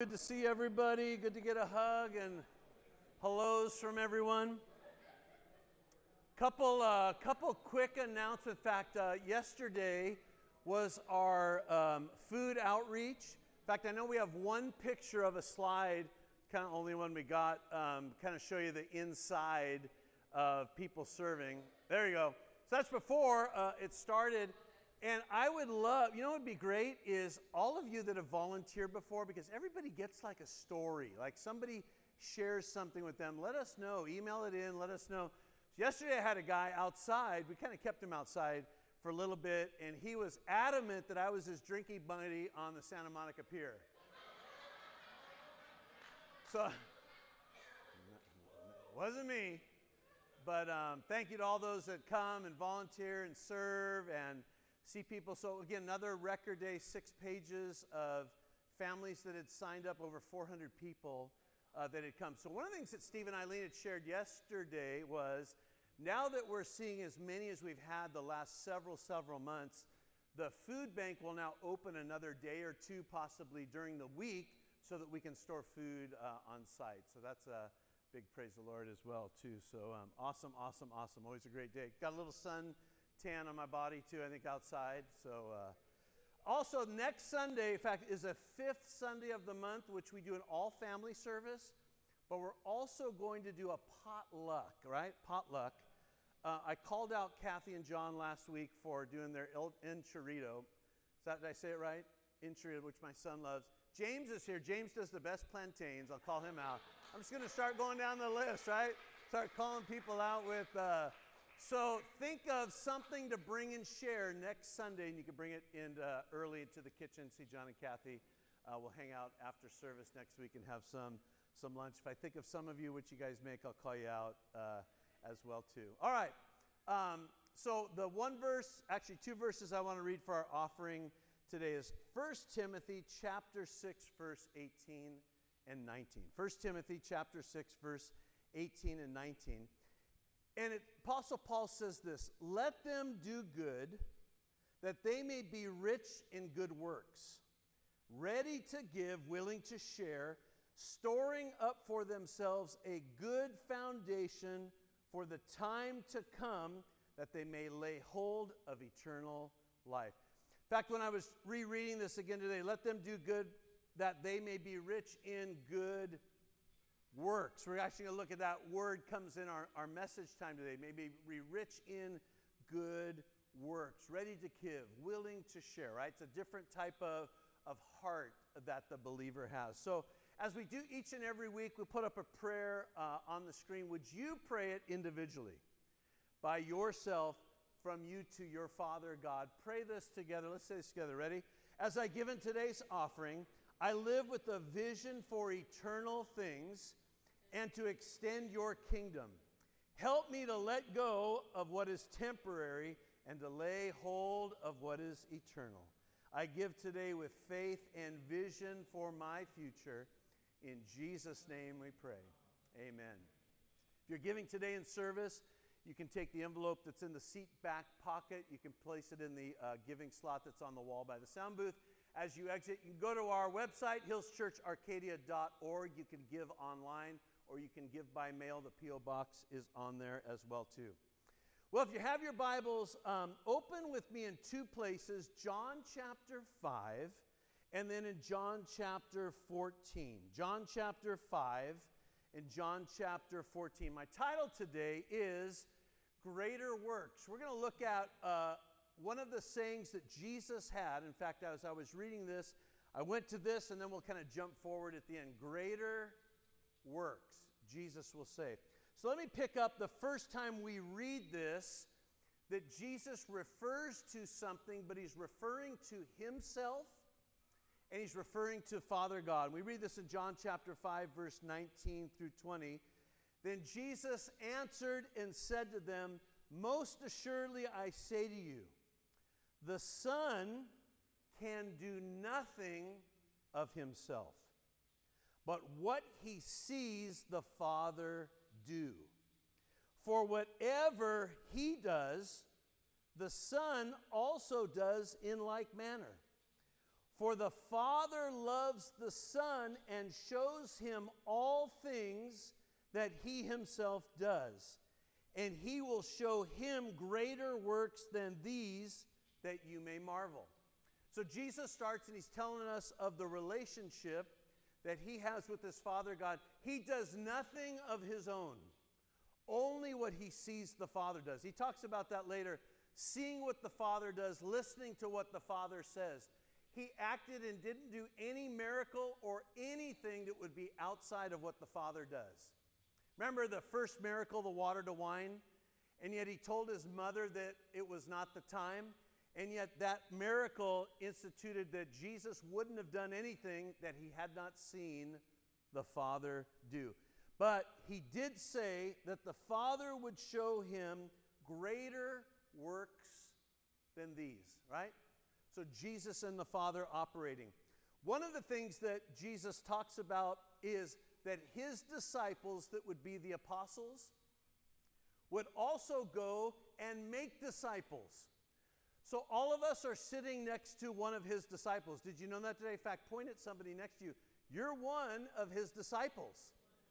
Good to see everybody. Good to get a hug and hellos from everyone. Couple, uh, couple quick announcements. In fact, uh, yesterday was our um, food outreach. In fact, I know we have one picture of a slide, kind of only one we got, um, kind of show you the inside of people serving. There you go. So that's before uh, it started. And I would love, you know what would be great is all of you that have volunteered before, because everybody gets like a story, like somebody shares something with them. Let us know. Email it in, let us know. Yesterday I had a guy outside, we kind of kept him outside for a little bit, and he was adamant that I was his drinking buddy on the Santa Monica Pier. so, wasn't me. But um, thank you to all those that come and volunteer and serve and see people. So, again, another record day, six pages of families that had signed up, over 400 people uh, that had come. So, one of the things that Steve and Eileen had shared yesterday was now that we're seeing as many as we've had the last several, several months, the food bank will now open another day or two, possibly during the week, so that we can store food uh, on site. So, that's a big praise the Lord as well, too. So, um, awesome, awesome, awesome. Always a great day. Got a little sun tan on my body too, I think outside. So, uh, also next Sunday, in fact, is a fifth Sunday of the month, which we do an all family service, but we're also going to do a potluck, right? Potluck. Uh, I called out Kathy and John last week for doing their enchilada. Is that, did I say it right? Enchilada, which my son loves. James is here. James does the best plantains. I'll call him out. I'm just going to start going down the list, right? Start calling people out with. Uh, so think of something to bring and share next Sunday, and you can bring it in uh, early into the kitchen. See John and Kathy. Uh, we'll hang out after service next week and have some some lunch. If I think of some of you, which you guys make, I'll call you out uh, as well too. All right. Um, so the one verse, actually two verses I want to read for our offering today is 1 Timothy chapter 6 verse 18 and 19. 1 Timothy chapter 6 verse 18 and 19. And it, Apostle Paul says this let them do good, that they may be rich in good works, ready to give, willing to share, storing up for themselves a good foundation for the time to come, that they may lay hold of eternal life. In fact, when I was rereading this again today, let them do good that they may be rich in good works. We're actually going to look at that word comes in our, our message time today. Maybe be rich in good works, ready to give, willing to share, right? It's a different type of, of heart that the believer has. So, as we do each and every week, we put up a prayer uh, on the screen. Would you pray it individually by yourself from you to your Father God? Pray this together. Let's say this together. Ready? As I give in today's offering, I live with a vision for eternal things and to extend your kingdom. Help me to let go of what is temporary and to lay hold of what is eternal. I give today with faith and vision for my future. In Jesus' name we pray. Amen. If you're giving today in service, you can take the envelope that's in the seat back pocket. You can place it in the uh, giving slot that's on the wall by the sound booth. As you exit, you can go to our website, hillschurcharcadia.org. You can give online or you can give by mail. The P.O. box is on there as well, too. Well, if you have your Bibles, um, open with me in two places John chapter 5 and then in John chapter 14. John chapter 5 and John chapter 14. My title today is Greater Works. We're going to look at uh, one of the sayings that Jesus had. In fact, as I was reading this, I went to this and then we'll kind of jump forward at the end. Greater works, Jesus will say. So let me pick up the first time we read this that Jesus refers to something, but he's referring to himself and he's referring to Father God. We read this in John chapter 5, verse 19 through 20. Then Jesus answered and said to them, Most assuredly I say to you, the Son can do nothing of himself but what he sees the Father do. For whatever he does, the Son also does in like manner. For the Father loves the Son and shows him all things that he himself does. And he will show him greater works than these that you may marvel. So Jesus starts and he's telling us of the relationship that he has with his Father God. He does nothing of his own, only what he sees the Father does. He talks about that later seeing what the Father does, listening to what the Father says. He acted and didn't do any miracle or anything that would be outside of what the Father does. Remember the first miracle, the water to wine? And yet he told his mother that it was not the time. And yet that miracle instituted that Jesus wouldn't have done anything that he had not seen the Father do. But he did say that the Father would show him greater works than these, right? So Jesus and the Father operating. One of the things that Jesus talks about is that his disciples, that would be the apostles, would also go and make disciples. So all of us are sitting next to one of his disciples. Did you know that today? In fact, point at somebody next to you. You're one of his disciples,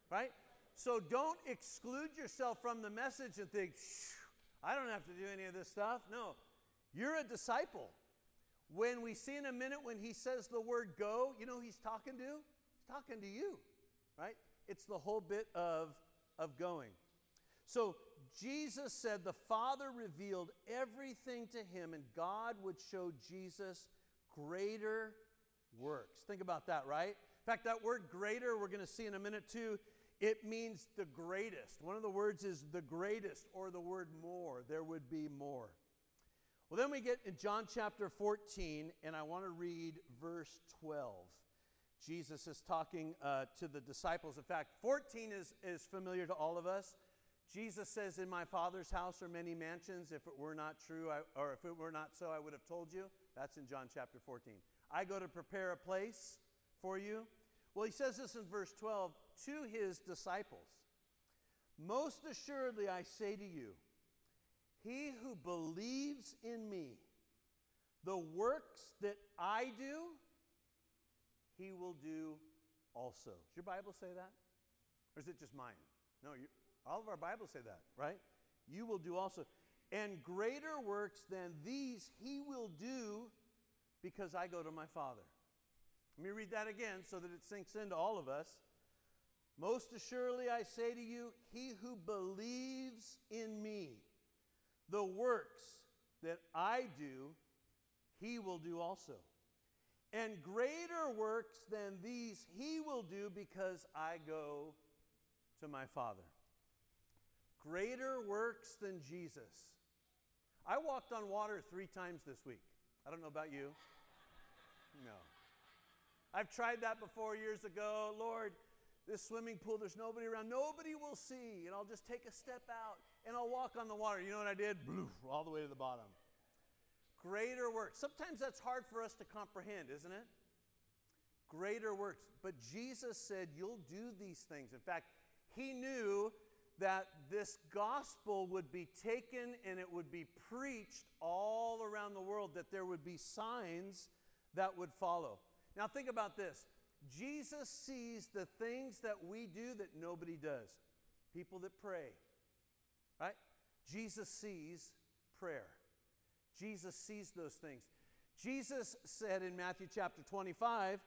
right? So don't exclude yourself from the message and think, I don't have to do any of this stuff. No, you're a disciple. When we see in a minute when he says the word go, you know he's talking to? He's talking to you, right? It's the whole bit of, of going. So Jesus said the Father revealed everything to him, and God would show Jesus greater works. Think about that, right? In fact, that word greater, we're going to see in a minute too, it means the greatest. One of the words is the greatest, or the word more. There would be more. Well, then we get in John chapter 14, and I want to read verse 12. Jesus is talking uh, to the disciples. In fact, 14 is, is familiar to all of us. Jesus says, In my Father's house are many mansions. If it were not true, I, or if it were not so, I would have told you. That's in John chapter 14. I go to prepare a place for you. Well, he says this in verse 12 to his disciples Most assuredly, I say to you, he who believes in me, the works that I do, he will do also. Does your Bible say that? Or is it just mine? No, you, all of our Bibles say that, right? You will do also. And greater works than these he will do because I go to my Father. Let me read that again so that it sinks into all of us. Most assuredly, I say to you, he who believes in me, the works that I do, he will do also. And greater works than these he will do because I go to my Father. Greater works than Jesus. I walked on water three times this week. I don't know about you. No. I've tried that before years ago. Lord, this swimming pool, there's nobody around. Nobody will see. And I'll just take a step out and I'll walk on the water. You know what I did? Bloof, all the way to the bottom. Greater works. Sometimes that's hard for us to comprehend, isn't it? Greater works. But Jesus said, You'll do these things. In fact, he knew that this gospel would be taken and it would be preached all around the world, that there would be signs that would follow. Now, think about this Jesus sees the things that we do that nobody does. People that pray, right? Jesus sees prayer. Jesus sees those things. Jesus said in Matthew chapter 25,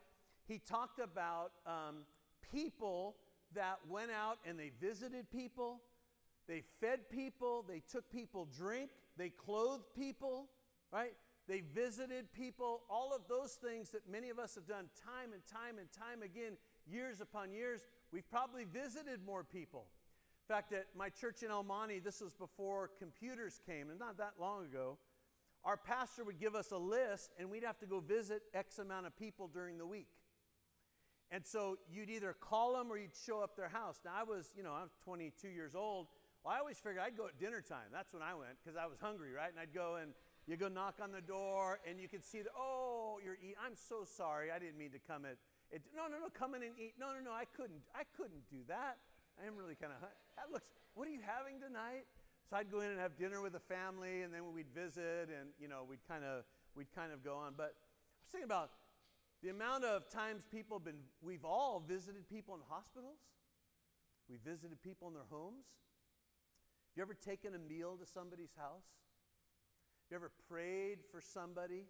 he talked about um, people that went out and they visited people, they fed people, they took people drink, they clothed people, right? They visited people, all of those things that many of us have done time and time and time again, years upon years. We've probably visited more people. In fact, at my church in El Monte, this was before computers came, and not that long ago, our pastor would give us a list, and we'd have to go visit X amount of people during the week. And so you'd either call them or you'd show up their house. Now, I was, you know, I'm 22 years old. Well, I always figured I'd go at dinner time. That's when I went because I was hungry, right? And I'd go and you go knock on the door, and you could see that, oh, you're eating. I'm so sorry. I didn't mean to come at it. No, no, no, come in and eat. No, no, no, I couldn't. I couldn't do that. I am really kind of, that looks, what are you having tonight? So I'd go in and have dinner with the family, and then we'd visit, and, you know, we'd kind of, we'd kind of go on. But I was thinking about The amount of times people have been, we've all visited people in hospitals. We visited people in their homes. Have You ever taken a meal to somebody's house? Have You ever prayed for somebody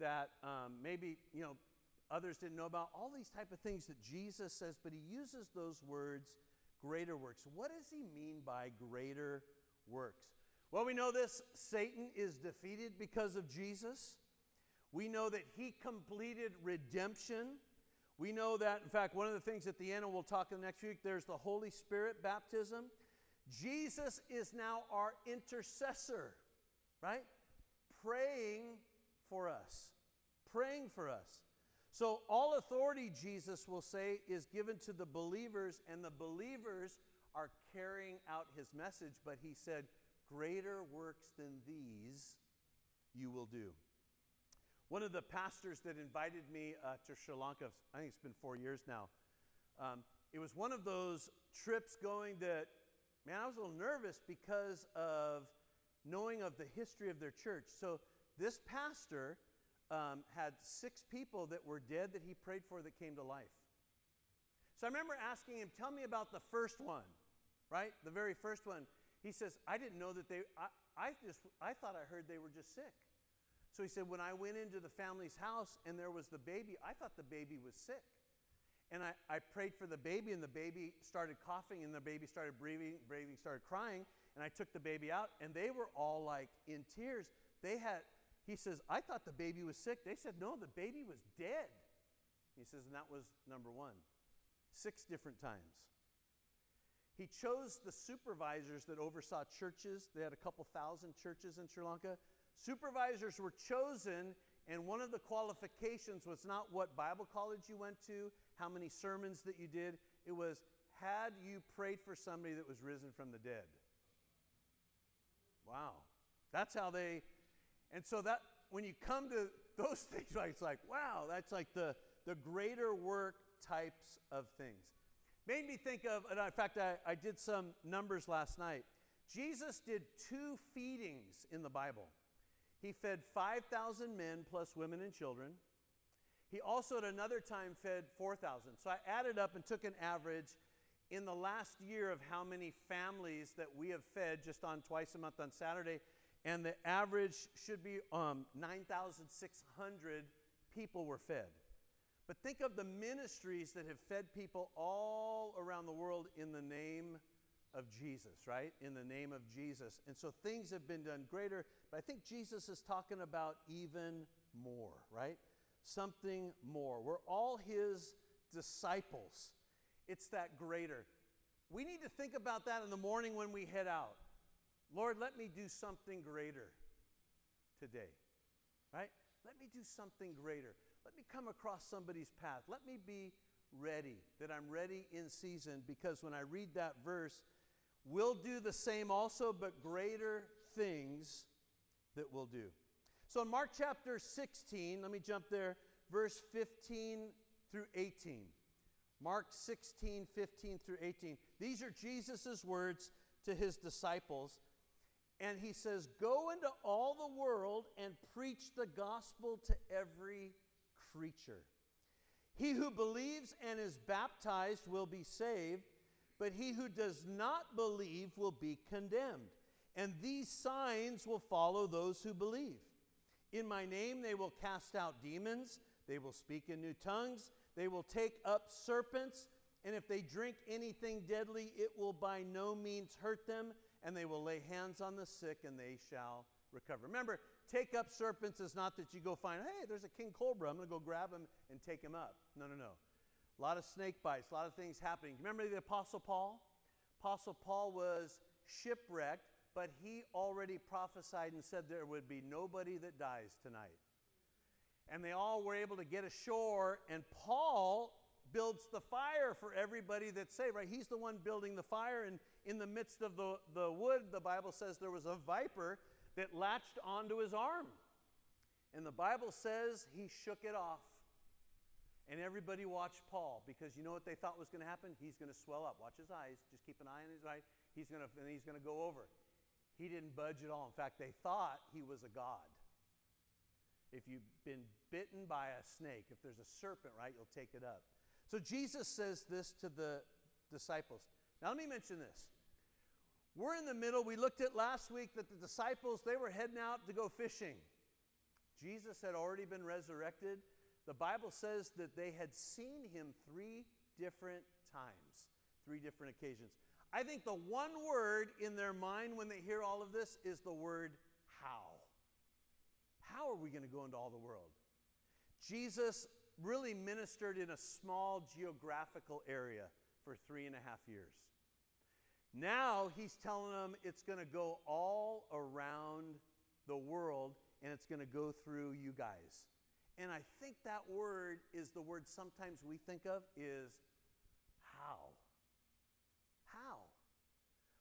that um, maybe, you know, others didn't know about? All these type of things that Jesus says, but he uses those words, greater works. What does he mean by greater works? Well, we know this Satan is defeated because of Jesus. We know that he completed redemption. We know that, in fact, one of the things at the end, and we'll talk in the next week, there's the Holy Spirit baptism. Jesus is now our intercessor, right? Praying for us. Praying for us. So, all authority, Jesus will say, is given to the believers, and the believers are carrying out his message. But he said, Greater works than these you will do. One of the pastors that invited me uh, to Sri Lanka, I think it's been four years now, um, it was one of those trips going that, man, I was a little nervous because of knowing of the history of their church. So this pastor um, had six people that were dead that he prayed for that came to life. So I remember asking him, Tell me about the first one, right? The very first one. He says, I didn't know that they, I, I just, I thought I heard they were just sick. So he said, when I went into the family's house and there was the baby, I thought the baby was sick. And I, I prayed for the baby, and the baby started coughing, and the baby started breathing, breathing, started crying. And I took the baby out, and they were all like in tears. They had, he says, I thought the baby was sick. They said, no, the baby was dead. He says, and that was number one. Six different times. He chose the supervisors that oversaw churches. They had a couple thousand churches in Sri Lanka. Supervisors were chosen, and one of the qualifications was not what Bible college you went to, how many sermons that you did. It was, had you prayed for somebody that was risen from the dead? Wow. That's how they, and so that, when you come to those things, it's like, wow, that's like the, the greater work types of things. Made me think of, and in fact, I, I did some numbers last night. Jesus did two feedings in the Bible. He fed 5,000 men plus women and children. He also at another time fed 4,000. So I added up and took an average in the last year of how many families that we have fed just on twice a month on Saturday. And the average should be um, 9,600 people were fed. But think of the ministries that have fed people all around the world in the name of Jesus, right? In the name of Jesus. And so things have been done greater, but I think Jesus is talking about even more, right? Something more. We're all his disciples. It's that greater. We need to think about that in the morning when we head out. Lord, let me do something greater today, right? Let me do something greater. Let me come across somebody's path. Let me be ready, that I'm ready in season, because when I read that verse, we'll do the same also, but greater things that we'll do. So in Mark chapter 16, let me jump there, verse 15 through 18. Mark 16, 15 through 18. These are Jesus' words to his disciples. And he says, Go into all the world and preach the gospel to every creature. He who believes and is baptized will be saved, but he who does not believe will be condemned. And these signs will follow those who believe. In my name they will cast out demons, they will speak in new tongues, they will take up serpents, and if they drink anything deadly, it will by no means hurt them, and they will lay hands on the sick, and they shall recover. Remember, take up serpents is not that you go find, hey, there's a king cobra. I'm going to go grab him and take him up. No, no, no. A lot of snake bites, a lot of things happening. Remember the Apostle Paul? Apostle Paul was shipwrecked, but he already prophesied and said there would be nobody that dies tonight. And they all were able to get ashore, and Paul builds the fire for everybody that's saved, right? He's the one building the fire, and in the midst of the, the wood, the Bible says there was a viper that latched onto his arm. And the Bible says he shook it off. And everybody watched Paul because you know what they thought was going to happen? He's going to swell up. Watch his eyes. Just keep an eye on his eye. He's going to, and he's going to go over. He didn't budge at all. In fact, they thought he was a god. If you've been bitten by a snake, if there's a serpent, right, you'll take it up. So Jesus says this to the disciples. Now, let me mention this. We're in the middle. We looked at last week that the disciples, they were heading out to go fishing. Jesus had already been resurrected. The Bible says that they had seen him three different times, three different occasions. I think the one word in their mind when they hear all of this is the word how. How are we going to go into all the world? Jesus really ministered in a small geographical area for three and a half years. Now he's telling them it's going to go all around the world and it's going to go through you guys. And I think that word is the word sometimes we think of is how. How?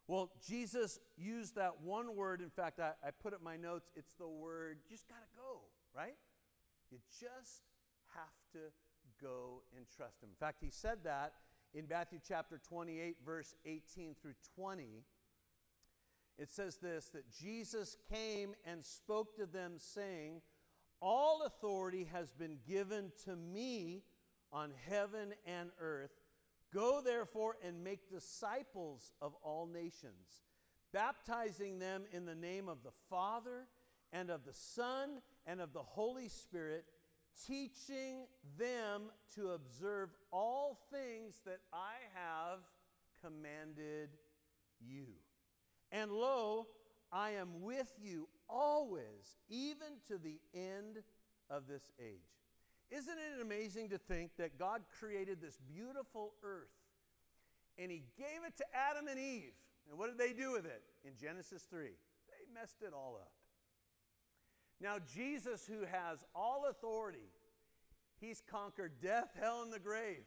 Well, Jesus used that one word. In fact, I, I put it in my notes. It's the word, just got to go, right? You just have to go and trust him. In fact, he said that in Matthew chapter 28, verse 18 through 20. It says this that Jesus came and spoke to them, saying, All authority has been given to me on heaven and earth. Go therefore and make disciples of all nations, baptizing them in the name of the Father and of the Son and of the Holy Spirit, teaching them to observe all things that I have commanded you. And lo, I am with you always, even to the end of this age. Isn't it amazing to think that God created this beautiful earth and He gave it to Adam and Eve? And what did they do with it? In Genesis 3, they messed it all up. Now, Jesus, who has all authority, he's conquered death, hell, and the grave.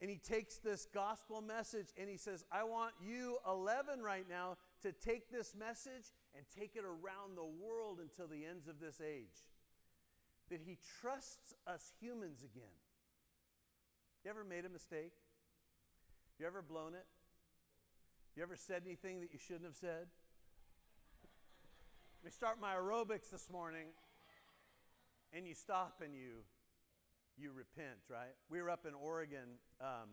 And he takes this gospel message and he says, I want you, 11 right now, to take this message and take it around the world until the ends of this age that He trusts us humans again. You ever made a mistake? You ever blown it? You ever said anything that you shouldn't have said? Let me start my aerobics this morning, and you stop and you you repent, right? We were up in Oregon. Um,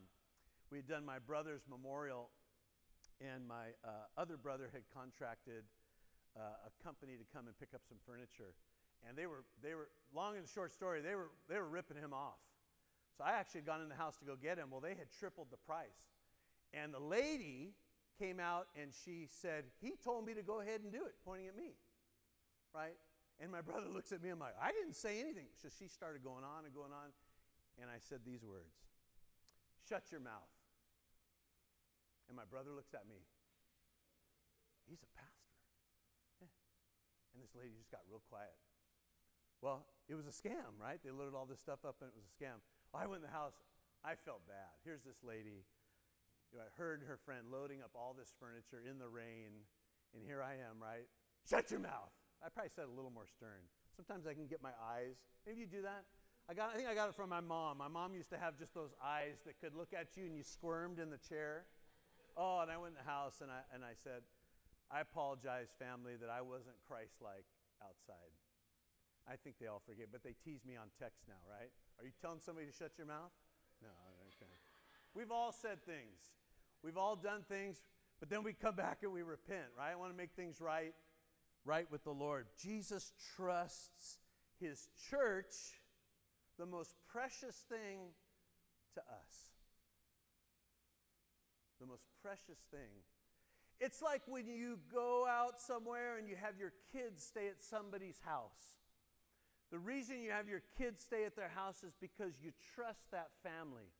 we had done my brother's memorial, and my uh, other brother had contracted uh, a company to come and pick up some furniture. And they were they were long and short story they were they were ripping him off. So i actually had gone in the house to go get him. Well they had tripled the price. And the lady came out and she said he told me to go ahead and do it pointing at me right? And my brother looks at me i'm like i didn't say anything. So she started going on and going on. And i said these words shut your mouth. And my brother looks at me. He's a pastor. And this lady just got real quiet well, it was a scam, right? They loaded all this stuff up and it was a scam. Well, I went in the house. I felt bad. Here's this lady. You know, I heard her friend loading up all this furniture in the rain, and here I am, right? Shut your mouth. I probably said a little more stern. Sometimes I can get my eyes. Of you do that? I, got, I think I got it from my mom. My mom used to have just those eyes that could look at you and you squirmed in the chair. Oh, and I went in the house and I, and I said, I apologize, family, that I wasn't Christ like outside. I think they all forget, but they tease me on text now, right? Are you telling somebody to shut your mouth? No, okay. We've all said things. We've all done things, but then we come back and we repent, right? I want to make things right, right with the Lord. Jesus trusts his church, the most precious thing to us. The most precious thing. It's like when you go out somewhere and you have your kids stay at somebody's house. The reason you have your kids stay at their house is because you trust that family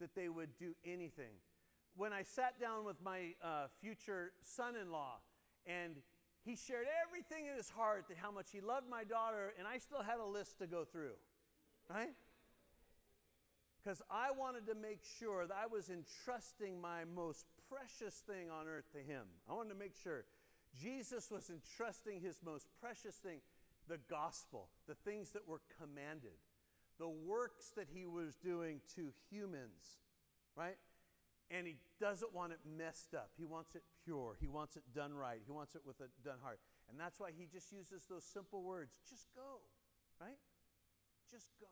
that they would do anything. When I sat down with my uh, future son in law, and he shared everything in his heart that how much he loved my daughter, and I still had a list to go through, right? Because I wanted to make sure that I was entrusting my most precious thing on earth to him. I wanted to make sure Jesus was entrusting his most precious thing the gospel, the things that were commanded, the works that he was doing to humans, right? And he doesn't want it messed up. He wants it pure. He wants it done right. He wants it with a done heart. And that's why he just uses those simple words just go, right? Just go.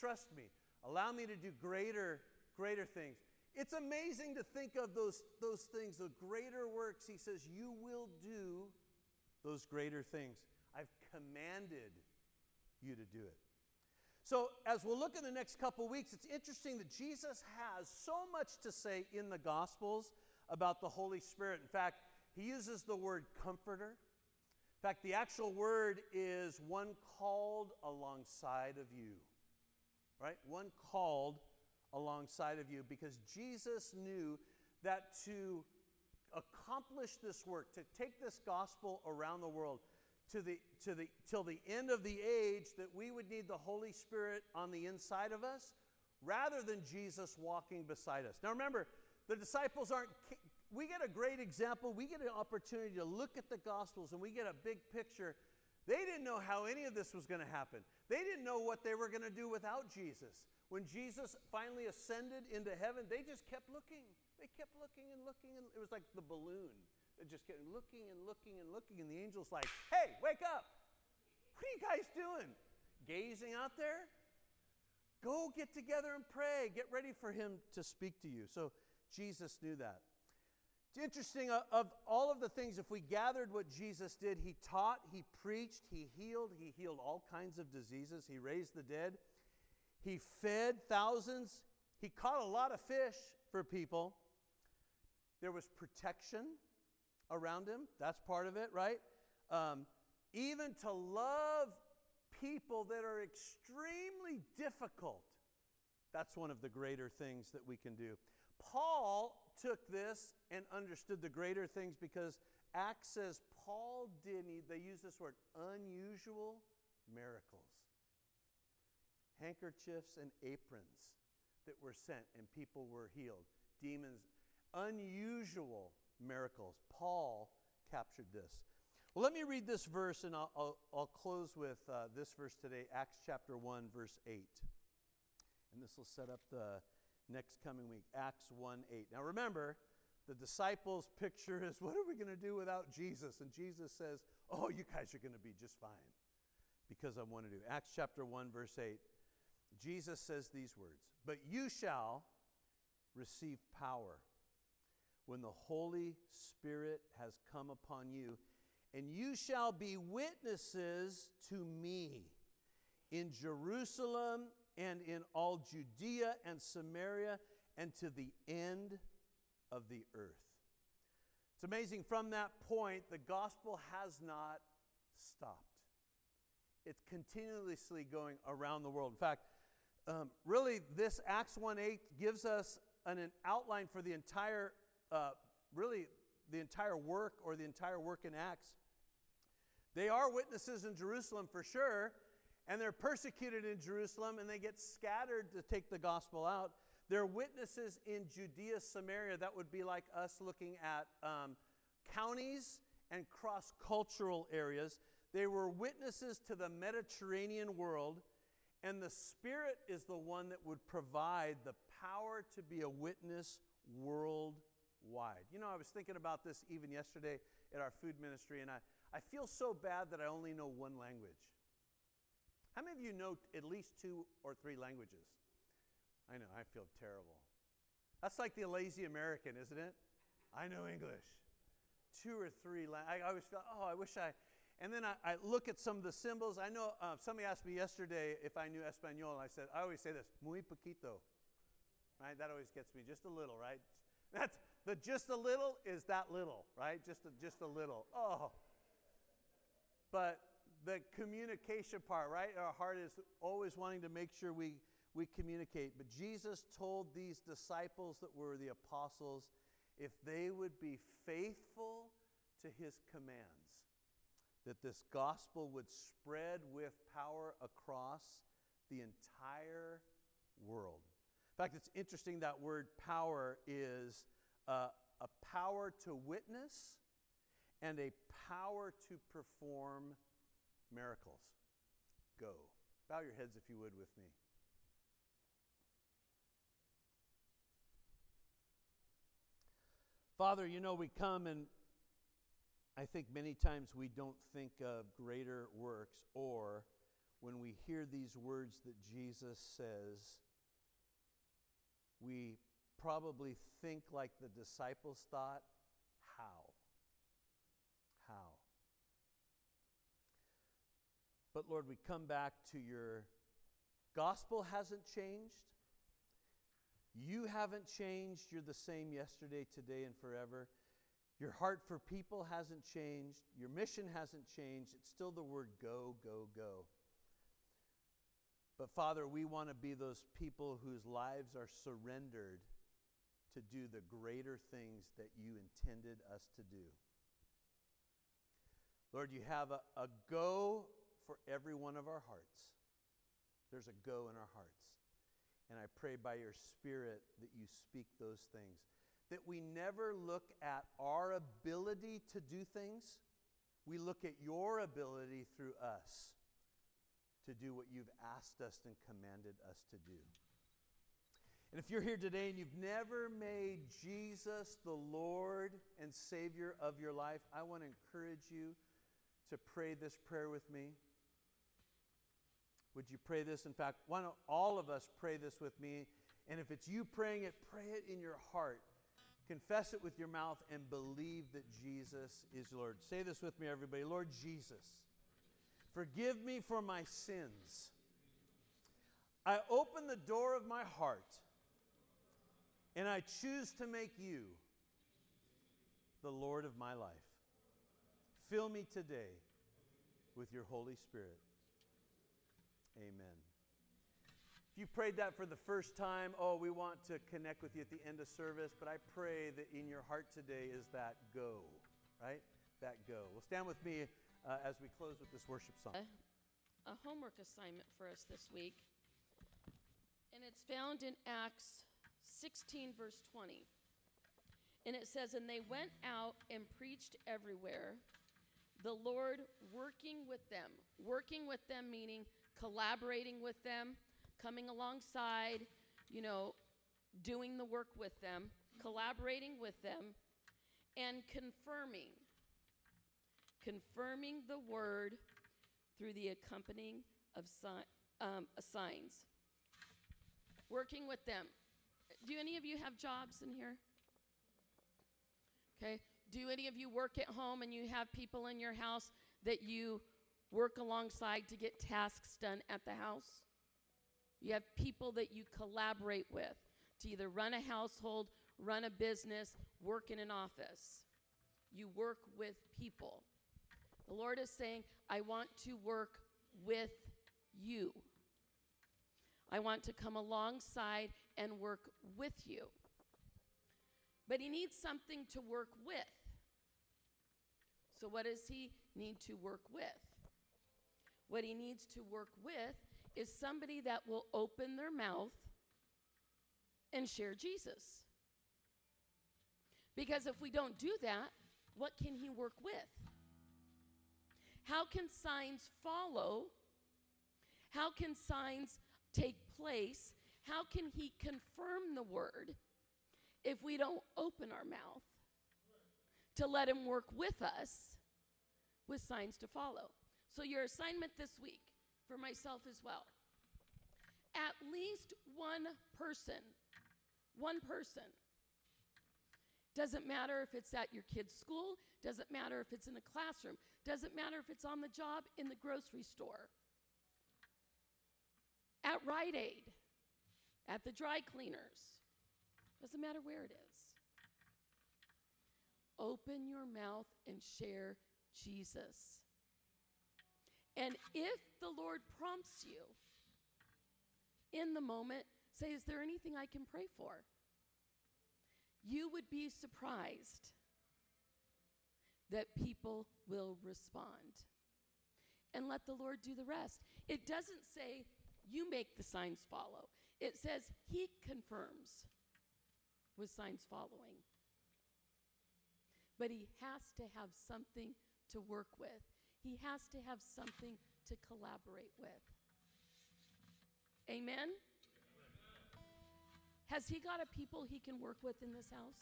Trust me. Allow me to do greater, greater things. It's amazing to think of those, those things, the greater works. He says, You will do those greater things. I've commanded you to do it. So, as we'll look in the next couple weeks, it's interesting that Jesus has so much to say in the Gospels about the Holy Spirit. In fact, he uses the word comforter. In fact, the actual word is one called alongside of you, right? One called alongside of you because Jesus knew that to accomplish this work, to take this gospel around the world, to the, to the, till the end of the age, that we would need the Holy Spirit on the inside of us rather than Jesus walking beside us. Now remember, the disciples aren't, we get a great example. We get an opportunity to look at the Gospels and we get a big picture. They didn't know how any of this was going to happen, they didn't know what they were going to do without Jesus. When Jesus finally ascended into heaven, they just kept looking. They kept looking and looking, and it was like the balloon. They just kept looking and looking and looking, and the angel's like, "Hey, wake up! What are you guys doing? Gazing out there? Go get together and pray. Get ready for him to speak to you." So Jesus knew that. It's interesting, uh, of all of the things, if we gathered what Jesus did, he taught, he preached, he healed, he healed all kinds of diseases, he raised the dead, he fed thousands, he caught a lot of fish for people. There was protection around him, that's part of it, right? Um, even to love people that are extremely difficult, that's one of the greater things that we can do. Paul took this and understood the greater things because Acts says Paul did, they use this word, unusual miracles. Handkerchiefs and aprons that were sent and people were healed. Demons, unusual miracles. Paul captured this. Well, let me read this verse and I'll, I'll, I'll close with uh, this verse today, Acts chapter 1, verse 8. And this will set up the next coming week. Acts 1 8. Now remember, the disciples' picture is what are we going to do without Jesus? And Jesus says, Oh, you guys are going to be just fine because I want to do. Acts chapter 1, verse 8. Jesus says these words But you shall receive power when the Holy Spirit has come upon you, and you shall be witnesses to me in Jerusalem and in all Judea and Samaria and to the end of the earth. It's amazing, from that point, the gospel has not stopped. It's continuously going around the world. In fact, um, really, this Acts 1 8 gives us an, an outline for the entire, uh, really, the entire work or the entire work in Acts. They are witnesses in Jerusalem for sure, and they're persecuted in Jerusalem and they get scattered to take the gospel out. They're witnesses in Judea, Samaria. That would be like us looking at um, counties and cross cultural areas. They were witnesses to the Mediterranean world, and the Spirit is the one that would provide the power to be a witness worldwide. You know, I was thinking about this even yesterday at our food ministry, and I, I feel so bad that I only know one language. How many of you know at least two or three languages? I know, I feel terrible. That's like the lazy American, isn't it? I know English. Two or three. languages. I always feel, oh, I wish I. And then I, I look at some of the symbols. I know uh, somebody asked me yesterday if I knew Espanol, and I said, I always say this, muy poquito. Right? That always gets me just a little, right? That's the just a little is that little, right? Just a, just a little. Oh. But the communication part, right? Our heart is always wanting to make sure we, we communicate. But Jesus told these disciples that were the apostles if they would be faithful to his commands, that this gospel would spread with power across the entire world. In fact, it's interesting that word power is uh, a power to witness and a power to perform miracles. Go. Bow your heads if you would with me. Father, you know, we come and I think many times we don't think of greater works or when we hear these words that Jesus says, we probably think like the disciples thought how? How? But Lord, we come back to your gospel hasn't changed. You haven't changed. You're the same yesterday, today, and forever. Your heart for people hasn't changed. Your mission hasn't changed. It's still the word go, go, go. But Father, we want to be those people whose lives are surrendered to do the greater things that you intended us to do. Lord, you have a, a go for every one of our hearts. There's a go in our hearts. And I pray by your Spirit that you speak those things. That we never look at our ability to do things, we look at your ability through us to do what you've asked us and commanded us to do. And if you're here today and you've never made Jesus the Lord and Savior of your life, I want to encourage you to pray this prayer with me. Would you pray this? In fact, why don't all of us pray this with me? And if it's you praying it, pray it in your heart. Confess it with your mouth and believe that Jesus is Lord. Say this with me, everybody. Lord Jesus, forgive me for my sins. I open the door of my heart and I choose to make you the Lord of my life. Fill me today with your Holy Spirit. Amen. You prayed that for the first time, oh, we want to connect with you at the end of service, but I pray that in your heart today is that go, right? That go. Well, stand with me uh, as we close with this worship song. A, a homework assignment for us this week, and it's found in Acts 16, verse 20. And it says, And they went out and preached everywhere, the Lord working with them. Working with them meaning collaborating with them, coming alongside, you know, doing the work with them, collaborating with them, and confirming. Confirming the word through the accompanying of si- um, signs. Working with them. Do any of you have jobs in here? Okay. Do any of you work at home and you have people in your house that you work alongside to get tasks done at the house. You have people that you collaborate with to either run a household, run a business, work in an office. You work with people. The Lord is saying, I want to work with you. I want to come alongside and work with you. But He needs something to work with. So, what does He need to work with? What he needs to work with is somebody that will open their mouth and share Jesus. Because if we don't do that, what can he work with? How can signs follow? How can signs take place? How can he confirm the word if we don't open our mouth to let him work with us with signs to follow? So, your assignment this week for myself as well at least one person, one person. Doesn't matter if it's at your kid's school, doesn't matter if it's in a classroom, doesn't matter if it's on the job in the grocery store, at Rite Aid, at the dry cleaners, doesn't matter where it is. Open your mouth and share Jesus. And if the Lord prompts you in the moment, say, Is there anything I can pray for? You would be surprised that people will respond. And let the Lord do the rest. It doesn't say you make the signs follow, it says He confirms with signs following. But He has to have something to work with. He has to have something to collaborate with. Amen? Has he got a people he can work with in this house?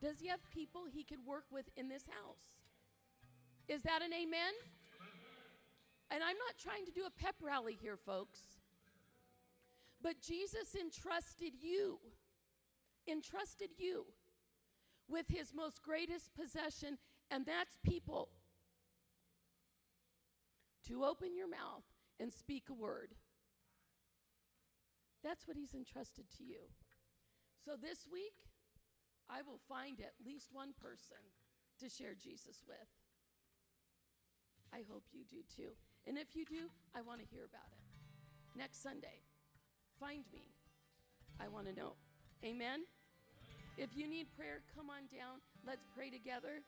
Does he have people he could work with in this house? Is that an amen? And I'm not trying to do a pep rally here, folks. But Jesus entrusted you, entrusted you with his most greatest possession, and that's people. To open your mouth and speak a word. That's what he's entrusted to you. So this week, I will find at least one person to share Jesus with. I hope you do too. And if you do, I want to hear about it. Next Sunday, find me. I want to know. Amen? If you need prayer, come on down. Let's pray together.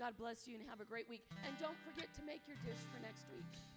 God bless you and have a great week. And don't forget to make your dish for next week.